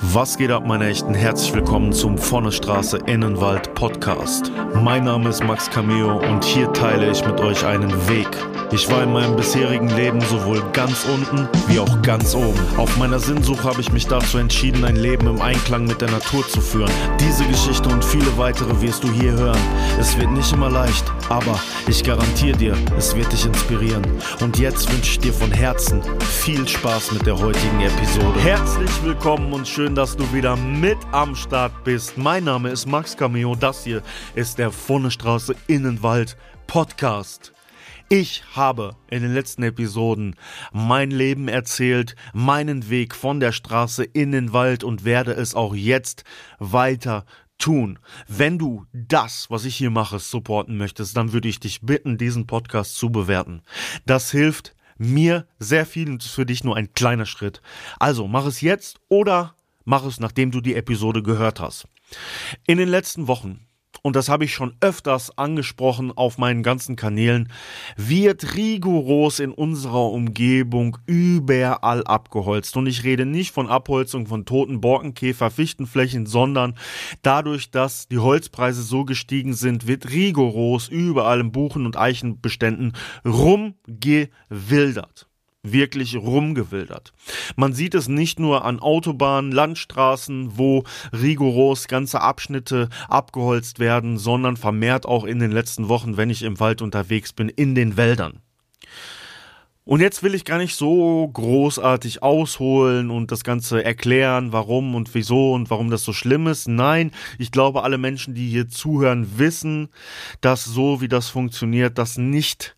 Was geht ab, meine Echten? Herzlich willkommen zum Vorne Straße Innenwald Podcast. Mein Name ist Max Cameo und hier teile ich mit euch einen Weg. Ich war in meinem bisherigen Leben sowohl ganz unten wie auch ganz oben. Auf meiner Sinnsuche habe ich mich dazu entschieden, ein Leben im Einklang mit der Natur zu führen. Diese Geschichte und viele weitere wirst du hier hören. Es wird nicht immer leicht, aber ich garantiere dir, es wird dich inspirieren. Und jetzt wünsche ich dir von Herzen viel Spaß mit der heutigen Episode. Herzlich willkommen und schön, dass du wieder mit am Start bist. Mein Name ist Max Cameo. Das hier ist der Funnestraße Innenwald Podcast. Ich habe in den letzten Episoden mein Leben erzählt, meinen Weg von der Straße in den Wald und werde es auch jetzt weiter tun. Wenn du das, was ich hier mache, supporten möchtest, dann würde ich dich bitten, diesen Podcast zu bewerten. Das hilft mir sehr viel und ist für dich nur ein kleiner Schritt. Also mach es jetzt oder mach es, nachdem du die Episode gehört hast. In den letzten Wochen und das habe ich schon öfters angesprochen auf meinen ganzen Kanälen, wird rigoros in unserer Umgebung überall abgeholzt. Und ich rede nicht von Abholzung von toten Borkenkäfer, Fichtenflächen, sondern dadurch, dass die Holzpreise so gestiegen sind, wird rigoros überall in Buchen- und Eichenbeständen rumgewildert wirklich rumgewildert. Man sieht es nicht nur an Autobahnen, Landstraßen, wo rigoros ganze Abschnitte abgeholzt werden, sondern vermehrt auch in den letzten Wochen, wenn ich im Wald unterwegs bin, in den Wäldern. Und jetzt will ich gar nicht so großartig ausholen und das Ganze erklären, warum und wieso und warum das so schlimm ist. Nein, ich glaube, alle Menschen, die hier zuhören, wissen, dass so wie das funktioniert, das nicht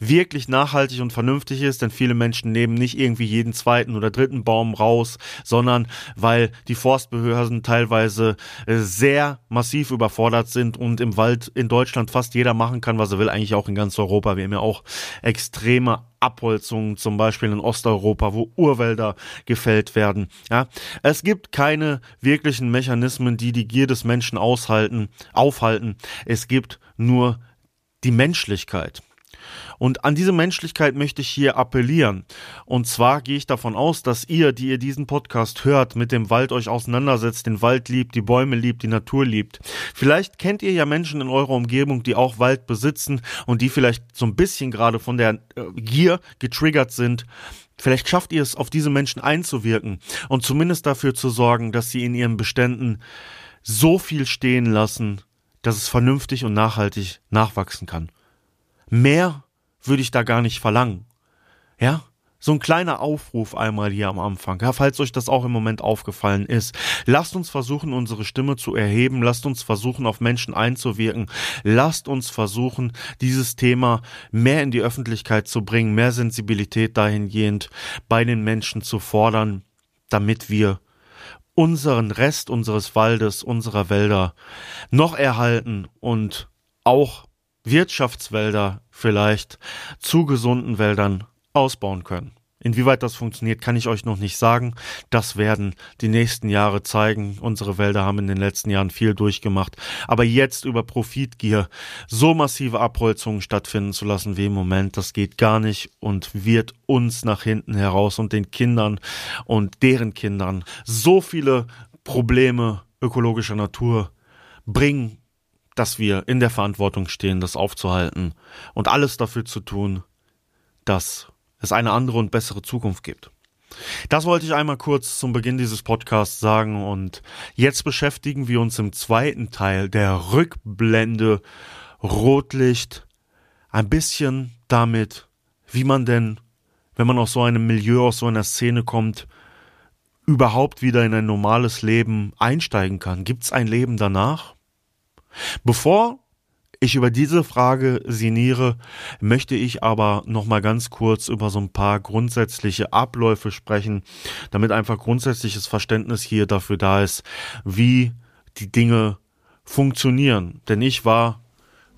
wirklich nachhaltig und vernünftig ist, denn viele Menschen nehmen nicht irgendwie jeden zweiten oder dritten Baum raus, sondern weil die Forstbehörden teilweise äh, sehr massiv überfordert sind und im Wald in Deutschland fast jeder machen kann, was er will, eigentlich auch in ganz Europa. Wir haben ja auch extreme Abholzungen, zum Beispiel in Osteuropa, wo Urwälder gefällt werden. Ja, es gibt keine wirklichen Mechanismen, die die Gier des Menschen aushalten, aufhalten. Es gibt nur die Menschlichkeit. Und an diese Menschlichkeit möchte ich hier appellieren. Und zwar gehe ich davon aus, dass ihr, die ihr diesen Podcast hört, mit dem Wald euch auseinandersetzt, den Wald liebt, die Bäume liebt, die Natur liebt. Vielleicht kennt ihr ja Menschen in eurer Umgebung, die auch Wald besitzen und die vielleicht so ein bisschen gerade von der äh, Gier getriggert sind. Vielleicht schafft ihr es, auf diese Menschen einzuwirken und zumindest dafür zu sorgen, dass sie in ihren Beständen so viel stehen lassen, dass es vernünftig und nachhaltig nachwachsen kann. Mehr würde ich da gar nicht verlangen. Ja? So ein kleiner Aufruf einmal hier am Anfang, ja, falls euch das auch im Moment aufgefallen ist. Lasst uns versuchen, unsere Stimme zu erheben, lasst uns versuchen, auf Menschen einzuwirken, lasst uns versuchen, dieses Thema mehr in die Öffentlichkeit zu bringen, mehr Sensibilität dahingehend bei den Menschen zu fordern, damit wir unseren Rest unseres Waldes, unserer Wälder noch erhalten und auch Wirtschaftswälder vielleicht zu gesunden Wäldern ausbauen können. Inwieweit das funktioniert, kann ich euch noch nicht sagen. Das werden die nächsten Jahre zeigen. Unsere Wälder haben in den letzten Jahren viel durchgemacht. Aber jetzt über Profitgier so massive Abholzungen stattfinden zu lassen wie im Moment, das geht gar nicht und wird uns nach hinten heraus und den Kindern und deren Kindern so viele Probleme ökologischer Natur bringen dass wir in der Verantwortung stehen, das aufzuhalten und alles dafür zu tun, dass es eine andere und bessere Zukunft gibt. Das wollte ich einmal kurz zum Beginn dieses Podcasts sagen und jetzt beschäftigen wir uns im zweiten Teil der Rückblende Rotlicht ein bisschen damit, wie man denn, wenn man aus so einem Milieu, aus so einer Szene kommt, überhaupt wieder in ein normales Leben einsteigen kann. Gibt es ein Leben danach? Bevor ich über diese Frage sinniere, möchte ich aber noch mal ganz kurz über so ein paar grundsätzliche Abläufe sprechen, damit einfach grundsätzliches Verständnis hier dafür da ist, wie die Dinge funktionieren. Denn ich war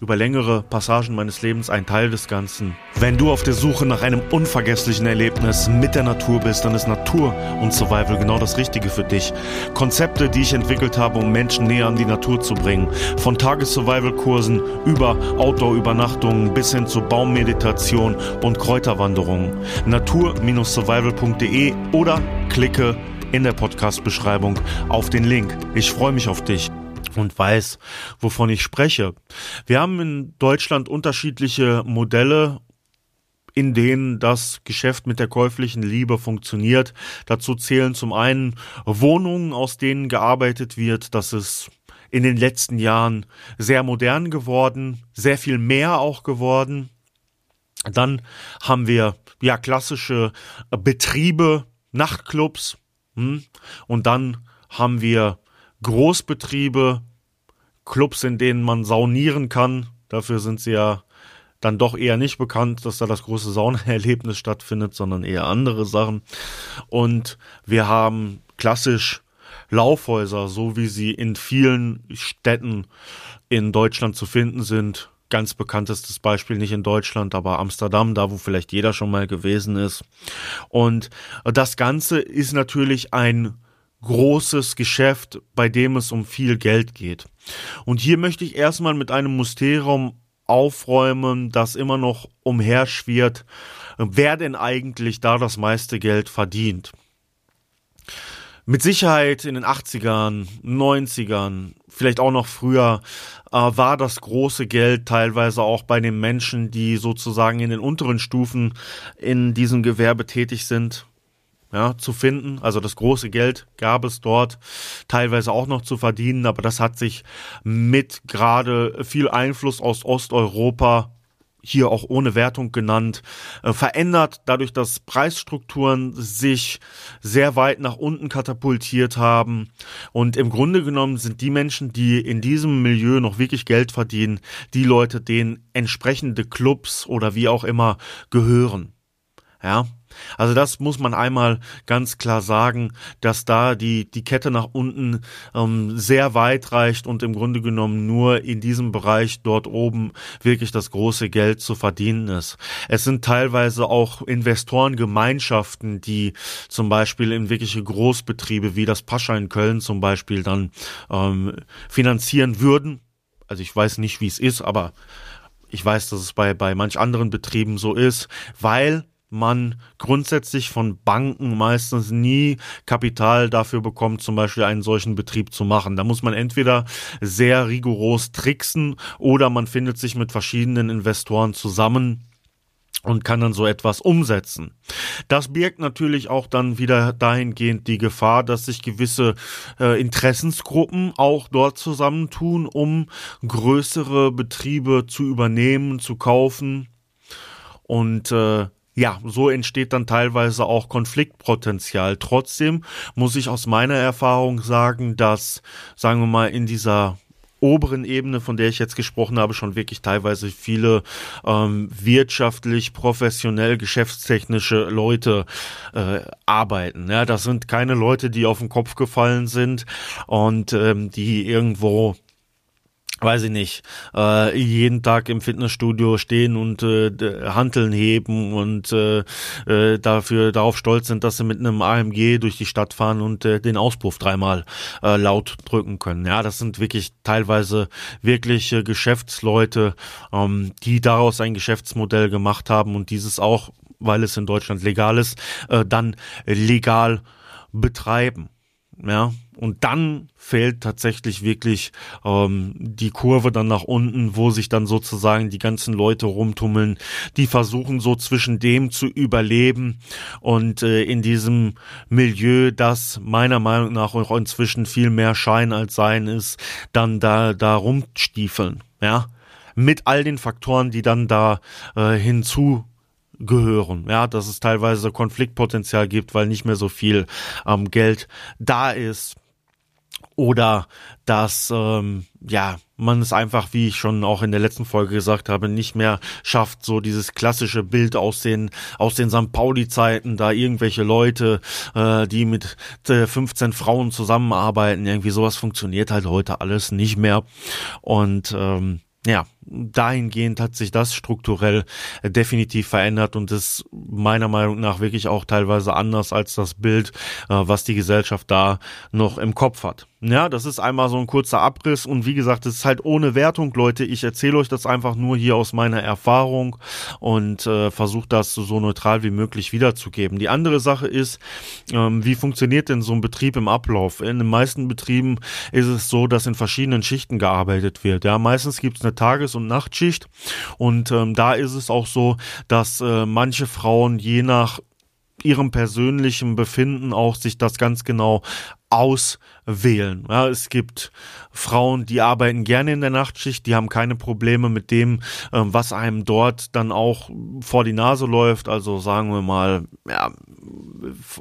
über längere Passagen meines Lebens ein Teil des Ganzen. Wenn du auf der Suche nach einem unvergesslichen Erlebnis mit der Natur bist, dann ist Natur und Survival genau das Richtige für dich. Konzepte, die ich entwickelt habe, um Menschen näher an die Natur zu bringen. Von Tages-Survival-Kursen über Outdoor-Übernachtungen bis hin zu Baummeditation und Kräuterwanderungen. Natur-survival.de oder klicke in der Podcast-Beschreibung auf den Link. Ich freue mich auf dich und weiß, wovon ich spreche. Wir haben in Deutschland unterschiedliche Modelle in denen das Geschäft mit der käuflichen Liebe funktioniert. Dazu zählen zum einen Wohnungen, aus denen gearbeitet wird. Das ist in den letzten Jahren sehr modern geworden, sehr viel mehr auch geworden. Dann haben wir ja klassische Betriebe, Nachtclubs hm? und dann haben wir Großbetriebe, Clubs, in denen man saunieren kann. Dafür sind sie ja dann doch eher nicht bekannt, dass da das große Saunaerlebnis stattfindet, sondern eher andere Sachen. Und wir haben klassisch Laufhäuser, so wie sie in vielen Städten in Deutschland zu finden sind. Ganz bekanntestes Beispiel nicht in Deutschland, aber Amsterdam, da wo vielleicht jeder schon mal gewesen ist. Und das Ganze ist natürlich ein großes Geschäft, bei dem es um viel Geld geht. Und hier möchte ich erstmal mit einem Mysterium aufräumen, das immer noch umherschwirrt, wer denn eigentlich da das meiste Geld verdient. Mit Sicherheit in den 80ern, 90ern, vielleicht auch noch früher, äh, war das große Geld teilweise auch bei den Menschen, die sozusagen in den unteren Stufen in diesem Gewerbe tätig sind ja, zu finden. Also das große Geld gab es dort teilweise auch noch zu verdienen, aber das hat sich mit gerade viel Einfluss aus Osteuropa hier auch ohne Wertung genannt, äh, verändert, dadurch, dass Preisstrukturen sich sehr weit nach unten katapultiert haben. Und im Grunde genommen sind die Menschen, die in diesem Milieu noch wirklich Geld verdienen, die Leute, denen entsprechende Clubs oder wie auch immer gehören. Ja, also das muss man einmal ganz klar sagen, dass da die, die Kette nach unten ähm, sehr weit reicht und im Grunde genommen nur in diesem Bereich dort oben wirklich das große Geld zu verdienen ist. Es sind teilweise auch Investorengemeinschaften, die zum Beispiel in wirkliche Großbetriebe wie das Pascha in Köln zum Beispiel dann ähm, finanzieren würden. Also ich weiß nicht, wie es ist, aber ich weiß, dass es bei, bei manch anderen Betrieben so ist, weil man grundsätzlich von Banken meistens nie Kapital dafür bekommt, zum Beispiel einen solchen Betrieb zu machen. Da muss man entweder sehr rigoros tricksen oder man findet sich mit verschiedenen Investoren zusammen und kann dann so etwas umsetzen. Das birgt natürlich auch dann wieder dahingehend die Gefahr, dass sich gewisse äh, Interessensgruppen auch dort zusammentun, um größere Betriebe zu übernehmen, zu kaufen. Und äh, ja, so entsteht dann teilweise auch Konfliktpotenzial. Trotzdem muss ich aus meiner Erfahrung sagen, dass, sagen wir mal, in dieser oberen Ebene, von der ich jetzt gesprochen habe, schon wirklich teilweise viele ähm, wirtschaftlich, professionell, geschäftstechnische Leute äh, arbeiten. Ja, das sind keine Leute, die auf den Kopf gefallen sind und ähm, die irgendwo weiß ich nicht, äh, jeden Tag im Fitnessstudio stehen und äh, Hanteln heben und äh, äh, dafür darauf stolz sind, dass sie mit einem AMG durch die Stadt fahren und äh, den Auspuff dreimal äh, laut drücken können. Ja, das sind wirklich teilweise wirkliche Geschäftsleute, ähm, die daraus ein Geschäftsmodell gemacht haben und dieses auch, weil es in Deutschland legal ist, äh, dann legal betreiben. Ja, und dann fällt tatsächlich wirklich ähm, die Kurve dann nach unten, wo sich dann sozusagen die ganzen Leute rumtummeln, die versuchen so zwischen dem zu überleben und äh, in diesem Milieu, das meiner Meinung nach auch inzwischen viel mehr Schein als Sein ist, dann da, da rumstiefeln, ja. Mit all den Faktoren, die dann da äh, hinzu gehören. Ja, dass es teilweise Konfliktpotenzial gibt, weil nicht mehr so viel ähm, Geld da ist oder dass ähm, ja man es einfach, wie ich schon auch in der letzten Folge gesagt habe, nicht mehr schafft, so dieses klassische Bild aus den aus den St. Pauli-Zeiten, da irgendwelche Leute, äh, die mit äh, 15 Frauen zusammenarbeiten, irgendwie sowas funktioniert halt heute alles nicht mehr und ähm, ja, dahingehend hat sich das strukturell definitiv verändert und ist meiner Meinung nach wirklich auch teilweise anders als das Bild, äh, was die Gesellschaft da noch im Kopf hat. Ja, das ist einmal so ein kurzer Abriss und wie gesagt, es ist halt ohne Wertung, Leute. Ich erzähle euch das einfach nur hier aus meiner Erfahrung und äh, versuche das so, neutral wie möglich wiederzugeben. Die andere Sache ist, ähm, wie funktioniert denn so ein Betrieb im Ablauf? In den meisten Betrieben ist es so, dass in verschiedenen Schichten gearbeitet wird. Ja, meistens gibt es eine Tages- und Nachtschicht. Und ähm, da ist es auch so, dass äh, manche Frauen je nach ihrem persönlichen Befinden auch sich das ganz genau auswählen. Ja, es gibt Frauen, die arbeiten gerne in der Nachtschicht, die haben keine Probleme mit dem, ähm, was einem dort dann auch vor die Nase läuft. Also sagen wir mal, ja,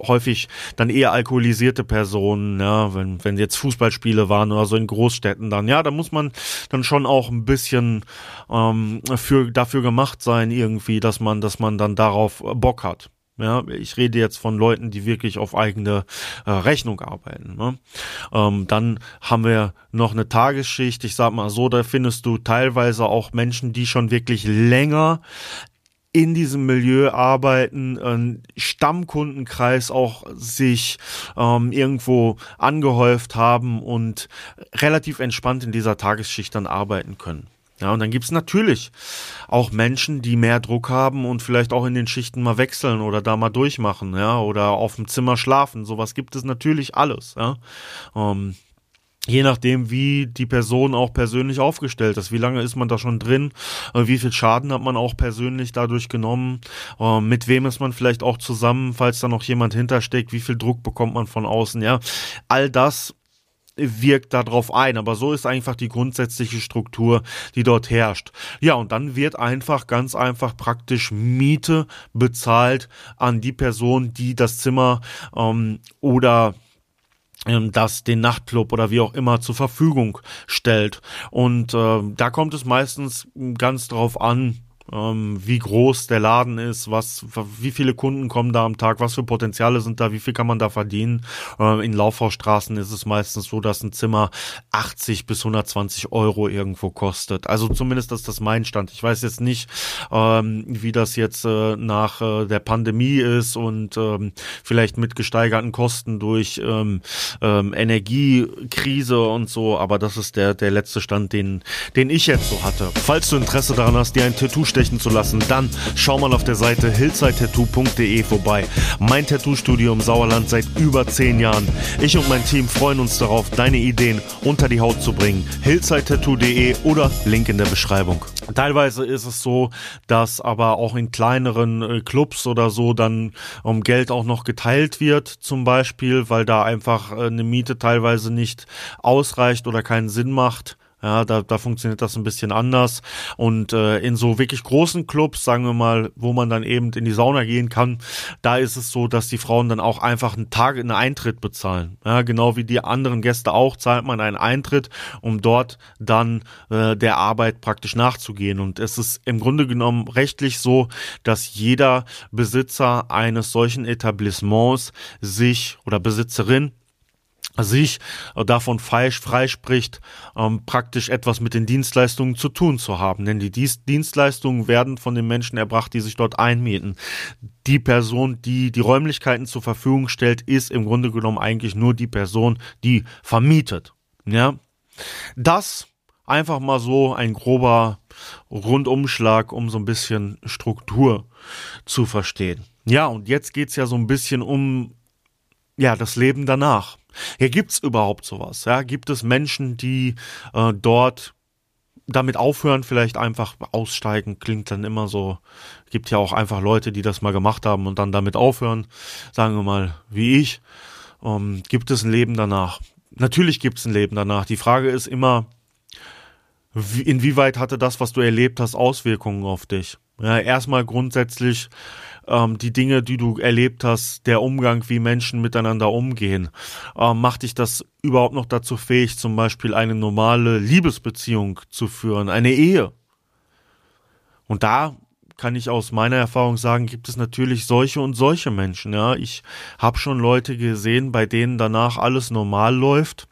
häufig dann eher alkoholisierte Personen, ja, wenn, wenn jetzt Fußballspiele waren oder so in Großstädten dann, ja, da muss man dann schon auch ein bisschen ähm, für, dafür gemacht sein, irgendwie, dass man, dass man dann darauf Bock hat. Ja, ich rede jetzt von Leuten, die wirklich auf eigene äh, Rechnung arbeiten. Ne? Ähm, dann haben wir noch eine Tagesschicht. Ich sag mal so, da findest du teilweise auch Menschen, die schon wirklich länger in diesem Milieu arbeiten, ein Stammkundenkreis auch sich ähm, irgendwo angehäuft haben und relativ entspannt in dieser Tagesschicht dann arbeiten können. Ja, und dann gibt's natürlich auch Menschen, die mehr Druck haben und vielleicht auch in den Schichten mal wechseln oder da mal durchmachen, ja, oder auf dem Zimmer schlafen. Sowas gibt es natürlich alles, ja. Ähm, je nachdem, wie die Person auch persönlich aufgestellt ist. Wie lange ist man da schon drin? Äh, wie viel Schaden hat man auch persönlich dadurch genommen? Äh, mit wem ist man vielleicht auch zusammen, falls da noch jemand hintersteckt? Wie viel Druck bekommt man von außen? Ja, all das wirkt darauf ein. Aber so ist einfach die grundsätzliche Struktur, die dort herrscht. Ja, und dann wird einfach ganz einfach praktisch Miete bezahlt an die Person, die das Zimmer ähm, oder ähm, das den Nachtclub oder wie auch immer zur Verfügung stellt. Und äh, da kommt es meistens ganz drauf an, ähm, wie groß der Laden ist, was, wie viele Kunden kommen da am Tag, was für Potenziale sind da, wie viel kann man da verdienen. Äh, in Laufhausstraßen ist es meistens so, dass ein Zimmer 80 bis 120 Euro irgendwo kostet. Also zumindest ist das mein Stand. Ich weiß jetzt nicht, ähm, wie das jetzt äh, nach äh, der Pandemie ist und ähm, vielleicht mit gesteigerten Kosten durch ähm, ähm, Energiekrise und so, aber das ist der, der letzte Stand, den, den ich jetzt so hatte. Falls du Interesse daran hast, dir ein Tattoo stechen zu lassen, dann schau mal auf der Seite hillsidetattoo.de vorbei. Mein Tattoo-Studio im Sauerland seit über zehn Jahren. Ich und mein Team freuen uns darauf, deine Ideen unter die Haut zu bringen. hillsidetattoo.de oder Link in der Beschreibung. Teilweise ist es so, dass aber auch in kleineren äh, Clubs oder so dann um Geld auch noch geteilt wird, zum Beispiel, weil da einfach äh, eine Miete teilweise nicht ausreicht oder keinen Sinn macht. Ja, da, da funktioniert das ein bisschen anders. Und äh, in so wirklich großen Clubs, sagen wir mal, wo man dann eben in die Sauna gehen kann, da ist es so, dass die Frauen dann auch einfach einen Tag einen Eintritt bezahlen. Ja, genau wie die anderen Gäste auch, zahlt man einen Eintritt, um dort dann äh, der Arbeit praktisch nachzugehen. Und es ist im Grunde genommen rechtlich so, dass jeder Besitzer eines solchen Etablissements sich oder Besitzerin sich davon freispricht, ähm, praktisch etwas mit den Dienstleistungen zu tun zu haben. Denn die Dienstleistungen werden von den Menschen erbracht, die sich dort einmieten. Die Person, die die Räumlichkeiten zur Verfügung stellt, ist im Grunde genommen eigentlich nur die Person, die vermietet. Ja, das einfach mal so ein grober Rundumschlag, um so ein bisschen Struktur zu verstehen. Ja, und jetzt geht's ja so ein bisschen um ja das Leben danach. Ja, gibt's überhaupt sowas? Ja, gibt es Menschen, die äh, dort damit aufhören, vielleicht einfach aussteigen, klingt dann immer so. Gibt ja auch einfach Leute, die das mal gemacht haben und dann damit aufhören, sagen wir mal, wie ich. Ähm, gibt es ein Leben danach? Natürlich gibt es ein Leben danach. Die Frage ist immer, wie, inwieweit hatte das, was du erlebt hast, Auswirkungen auf dich? Ja, erstmal grundsätzlich ähm, die Dinge, die du erlebt hast, der Umgang, wie Menschen miteinander umgehen. Ähm, macht dich das überhaupt noch dazu fähig, zum Beispiel eine normale Liebesbeziehung zu führen, eine Ehe? Und da kann ich aus meiner Erfahrung sagen, gibt es natürlich solche und solche Menschen. Ja, ich habe schon Leute gesehen, bei denen danach alles normal läuft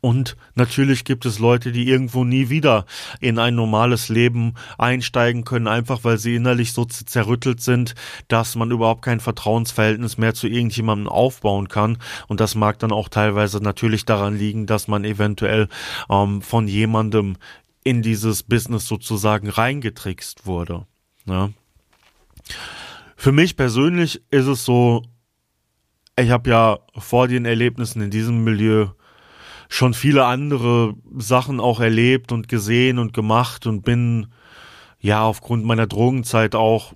Und natürlich gibt es Leute, die irgendwo nie wieder in ein normales Leben einsteigen können, einfach weil sie innerlich so zerrüttelt sind, dass man überhaupt kein Vertrauensverhältnis mehr zu irgendjemandem aufbauen kann. Und das mag dann auch teilweise natürlich daran liegen, dass man eventuell ähm, von jemandem in dieses Business sozusagen reingetrickst wurde. Ja. Für mich persönlich ist es so, ich habe ja vor den Erlebnissen in diesem Milieu schon viele andere Sachen auch erlebt und gesehen und gemacht und bin ja aufgrund meiner Drogenzeit auch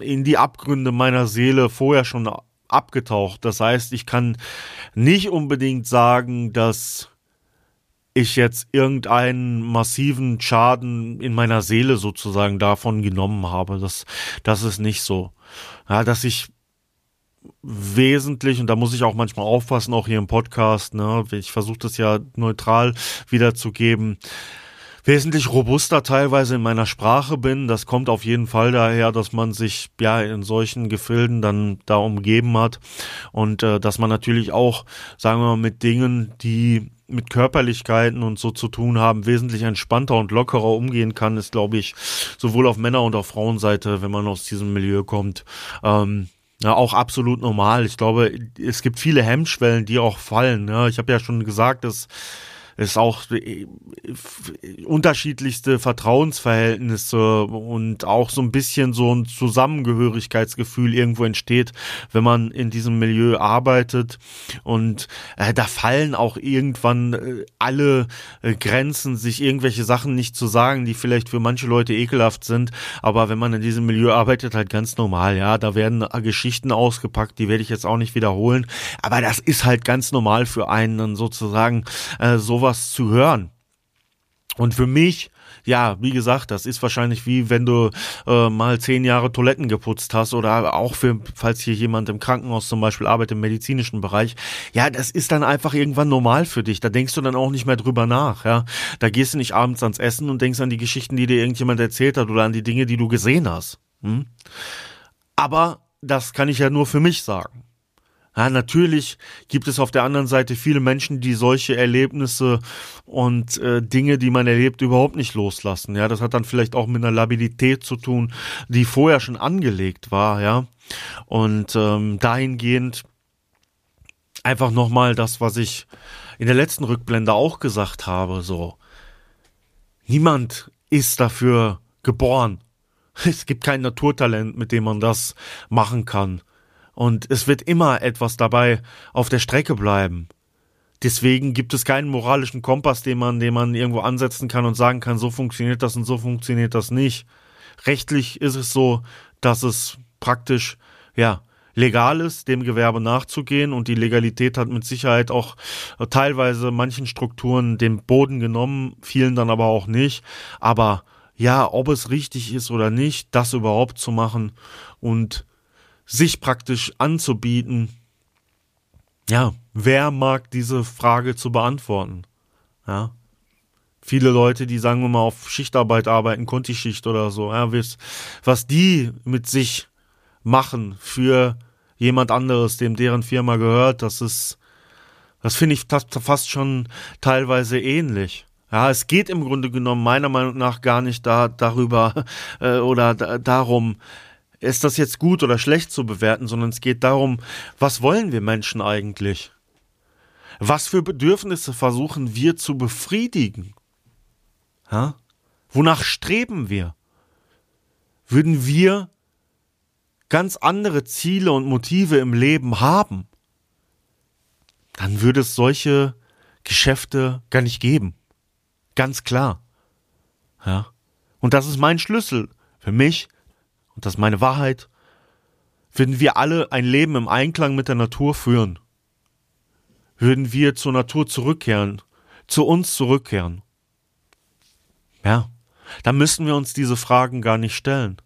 in die Abgründe meiner Seele vorher schon abgetaucht. Das heißt, ich kann nicht unbedingt sagen, dass ich jetzt irgendeinen massiven Schaden in meiner Seele sozusagen davon genommen habe. Das, das ist nicht so. Ja, dass ich wesentlich, und da muss ich auch manchmal aufpassen, auch hier im Podcast, ne, ich versuche das ja neutral wiederzugeben, wesentlich robuster teilweise in meiner Sprache bin. Das kommt auf jeden Fall daher, dass man sich ja in solchen Gefilden dann da umgeben hat. Und äh, dass man natürlich auch, sagen wir mal, mit Dingen, die mit Körperlichkeiten und so zu tun haben, wesentlich entspannter und lockerer umgehen kann, ist, glaube ich, sowohl auf Männer- und auf Frauenseite, wenn man aus diesem Milieu kommt, ähm, ja, auch absolut normal. Ich glaube, es gibt viele Hemmschwellen, die auch fallen. Ja, ich habe ja schon gesagt, dass es auch äh, unterschiedlichste Vertrauensverhältnisse und auch so ein bisschen so ein Zusammengehörigkeitsgefühl irgendwo entsteht, wenn man in diesem Milieu arbeitet. Und äh, da fallen auch irgendwann äh, alle äh, Grenzen, sich irgendwelche Sachen nicht zu sagen, die vielleicht für manche Leute ekelhaft sind. Aber wenn man in diesem Milieu arbeitet, halt ganz normal. Ja, da werden äh, Geschichten ausgepackt, die werde ich jetzt auch nicht wiederholen. Aber das ist halt ganz normal für einen dann sozusagen äh, so sowas zu hören. Und für mich, ja, wie gesagt, das ist wahrscheinlich wie wenn du äh, mal zehn Jahre Toiletten geputzt hast oder auch für, falls hier jemand im Krankenhaus zum Beispiel arbeitet im medizinischen Bereich, ja, das ist dann einfach irgendwann normal für dich. Da denkst du dann auch nicht mehr drüber nach, ja. Da gehst du nicht abends ans Essen und denkst an die Geschichten, die dir irgendjemand erzählt hat oder an die Dinge, die du gesehen hast. Hm? Aber das kann ich ja nur für mich sagen. Ja, natürlich gibt es auf der anderen Seite viele Menschen, die solche Erlebnisse und äh, Dinge, die man erlebt, überhaupt nicht loslassen. Ja, das hat dann vielleicht auch mit einer Labilität zu tun, die vorher schon angelegt war. Ja, und ähm, dahingehend einfach nochmal das, was ich in der letzten Rückblende auch gesagt habe. So, niemand ist dafür geboren. Es gibt kein Naturtalent, mit dem man das machen kann. Und es wird immer etwas dabei auf der Strecke bleiben. Deswegen gibt es keinen moralischen Kompass, den man, den man irgendwo ansetzen kann und sagen kann, so funktioniert das und so funktioniert das nicht. Rechtlich ist es so, dass es praktisch, ja, legal ist, dem Gewerbe nachzugehen und die Legalität hat mit Sicherheit auch teilweise manchen Strukturen den Boden genommen, vielen dann aber auch nicht. Aber ja, ob es richtig ist oder nicht, das überhaupt zu machen und sich praktisch anzubieten. Ja, wer mag diese Frage zu beantworten? Ja. Viele Leute, die sagen wir mal auf Schichtarbeit arbeiten, Kontischicht oder so, ja, was die mit sich machen für jemand anderes, dem deren Firma gehört, das ist, das finde ich fast schon teilweise ähnlich. Ja, es geht im Grunde genommen meiner Meinung nach gar nicht da darüber äh, oder da, darum, ist das jetzt gut oder schlecht zu bewerten, sondern es geht darum, was wollen wir Menschen eigentlich? Was für Bedürfnisse versuchen wir zu befriedigen? Ja? Wonach streben wir? Würden wir ganz andere Ziele und Motive im Leben haben, dann würde es solche Geschäfte gar nicht geben. Ganz klar. Ja. Und das ist mein Schlüssel für mich und das ist meine Wahrheit, würden wir alle ein Leben im Einklang mit der Natur führen, würden wir zur Natur zurückkehren, zu uns zurückkehren. Ja, dann müssten wir uns diese Fragen gar nicht stellen.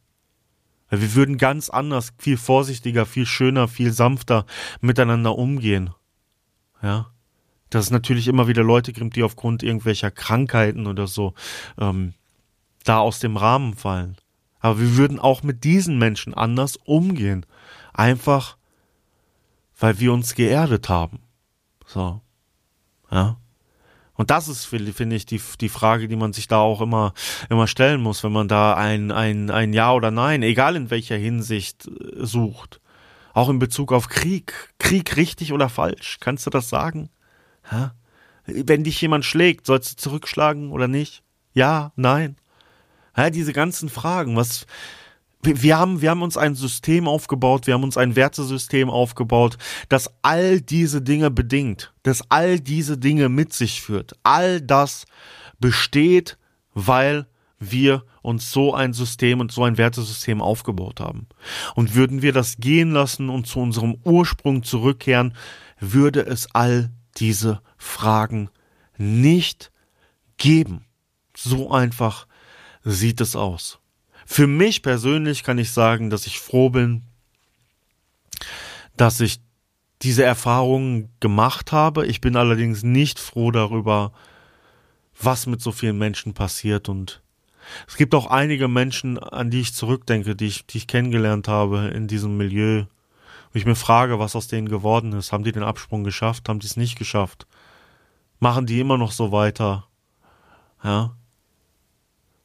Wir würden ganz anders, viel vorsichtiger, viel schöner, viel sanfter miteinander umgehen. Ja. Dass es natürlich immer wieder Leute gibt, die aufgrund irgendwelcher Krankheiten oder so ähm, da aus dem Rahmen fallen. Aber wir würden auch mit diesen Menschen anders umgehen. Einfach, weil wir uns geerdet haben. So. Ja. Und das ist, finde ich, die, die Frage, die man sich da auch immer, immer stellen muss, wenn man da ein, ein, ein Ja oder Nein, egal in welcher Hinsicht, äh, sucht. Auch in Bezug auf Krieg. Krieg richtig oder falsch? Kannst du das sagen? Ja? Wenn dich jemand schlägt, sollst du zurückschlagen oder nicht? Ja, nein. Ja, diese ganzen Fragen, was, wir haben, wir haben uns ein System aufgebaut, wir haben uns ein Wertesystem aufgebaut, das all diese Dinge bedingt, das all diese Dinge mit sich führt. All das besteht, weil wir uns so ein System und so ein Wertesystem aufgebaut haben. Und würden wir das gehen lassen und zu unserem Ursprung zurückkehren, würde es all diese Fragen nicht geben. So einfach sieht es aus. Für mich persönlich kann ich sagen, dass ich froh bin, dass ich diese Erfahrungen gemacht habe. Ich bin allerdings nicht froh darüber, was mit so vielen Menschen passiert und es gibt auch einige Menschen, an die ich zurückdenke, die ich, die ich kennengelernt habe in diesem Milieu, wo ich mir frage, was aus denen geworden ist. Haben die den Absprung geschafft? Haben die es nicht geschafft? Machen die immer noch so weiter? Ja.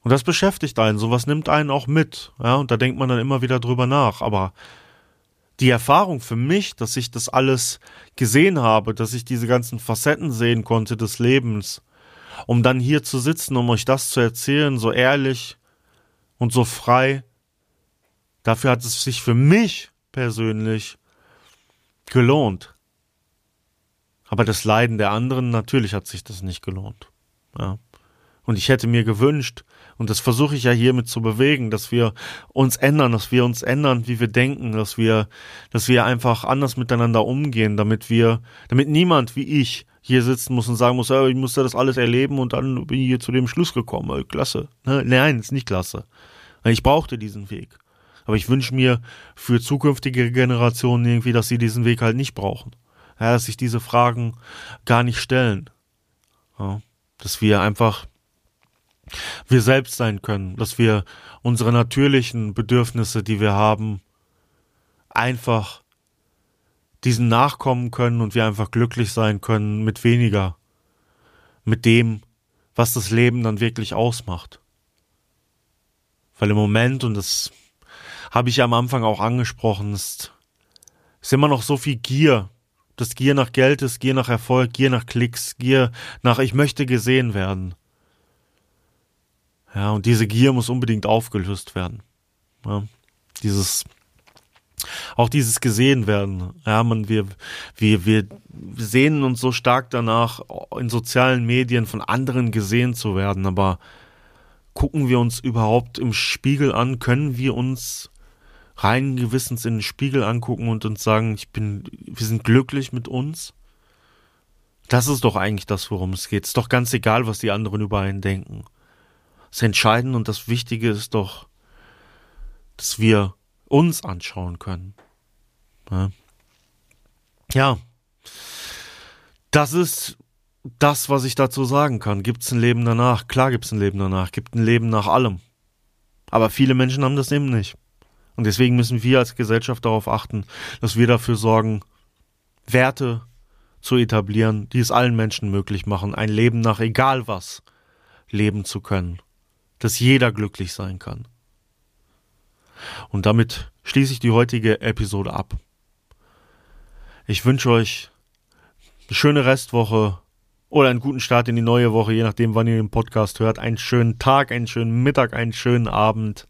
Und das beschäftigt einen, sowas nimmt einen auch mit, ja, und da denkt man dann immer wieder drüber nach, aber die Erfahrung für mich, dass ich das alles gesehen habe, dass ich diese ganzen Facetten sehen konnte des Lebens, um dann hier zu sitzen, um euch das zu erzählen, so ehrlich und so frei, dafür hat es sich für mich persönlich gelohnt. Aber das Leiden der anderen, natürlich hat sich das nicht gelohnt. Ja. Und ich hätte mir gewünscht, und das versuche ich ja hiermit zu bewegen, dass wir uns ändern, dass wir uns ändern, wie wir denken, dass wir, dass wir einfach anders miteinander umgehen, damit wir, damit niemand wie ich hier sitzen muss und sagen muss, ich muss das alles erleben und dann bin ich hier zu dem Schluss gekommen. Klasse. Ne? Nein, ist nicht klasse. Ich brauchte diesen Weg. Aber ich wünsche mir für zukünftige Generationen irgendwie, dass sie diesen Weg halt nicht brauchen. Ja, dass sich diese Fragen gar nicht stellen. Ja, dass wir einfach wir selbst sein können, dass wir unsere natürlichen Bedürfnisse, die wir haben, einfach diesen nachkommen können und wir einfach glücklich sein können mit weniger, mit dem, was das Leben dann wirklich ausmacht. Weil im Moment, und das habe ich ja am Anfang auch angesprochen, ist, ist immer noch so viel Gier. Das Gier nach Geld ist Gier nach Erfolg, Gier nach Klicks, Gier nach ich möchte gesehen werden. Ja, und diese Gier muss unbedingt aufgelöst werden. Ja, dieses, auch dieses gesehen werden. Ja, man, wir, wir, wir sehnen uns so stark danach, in sozialen Medien von anderen gesehen zu werden, aber gucken wir uns überhaupt im Spiegel an? Können wir uns rein gewissens in den Spiegel angucken und uns sagen, ich bin, wir sind glücklich mit uns? Das ist doch eigentlich das, worum es geht. Ist doch ganz egal, was die anderen über einen denken das Entscheidende und das Wichtige ist doch, dass wir uns anschauen können. Ja. Das ist das, was ich dazu sagen kann. Gibt es ein Leben danach? Klar gibt es ein Leben danach. Gibt ein Leben nach allem. Aber viele Menschen haben das eben nicht. Und deswegen müssen wir als Gesellschaft darauf achten, dass wir dafür sorgen, Werte zu etablieren, die es allen Menschen möglich machen, ein Leben nach egal was leben zu können dass jeder glücklich sein kann. Und damit schließe ich die heutige Episode ab. Ich wünsche euch eine schöne Restwoche oder einen guten Start in die neue Woche, je nachdem, wann ihr den Podcast hört. Einen schönen Tag, einen schönen Mittag, einen schönen Abend.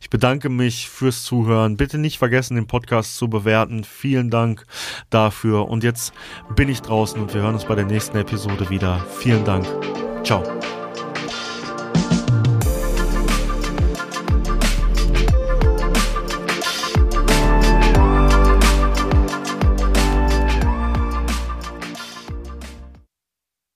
Ich bedanke mich fürs Zuhören. Bitte nicht vergessen, den Podcast zu bewerten. Vielen Dank dafür. Und jetzt bin ich draußen und wir hören uns bei der nächsten Episode wieder. Vielen Dank. Ciao.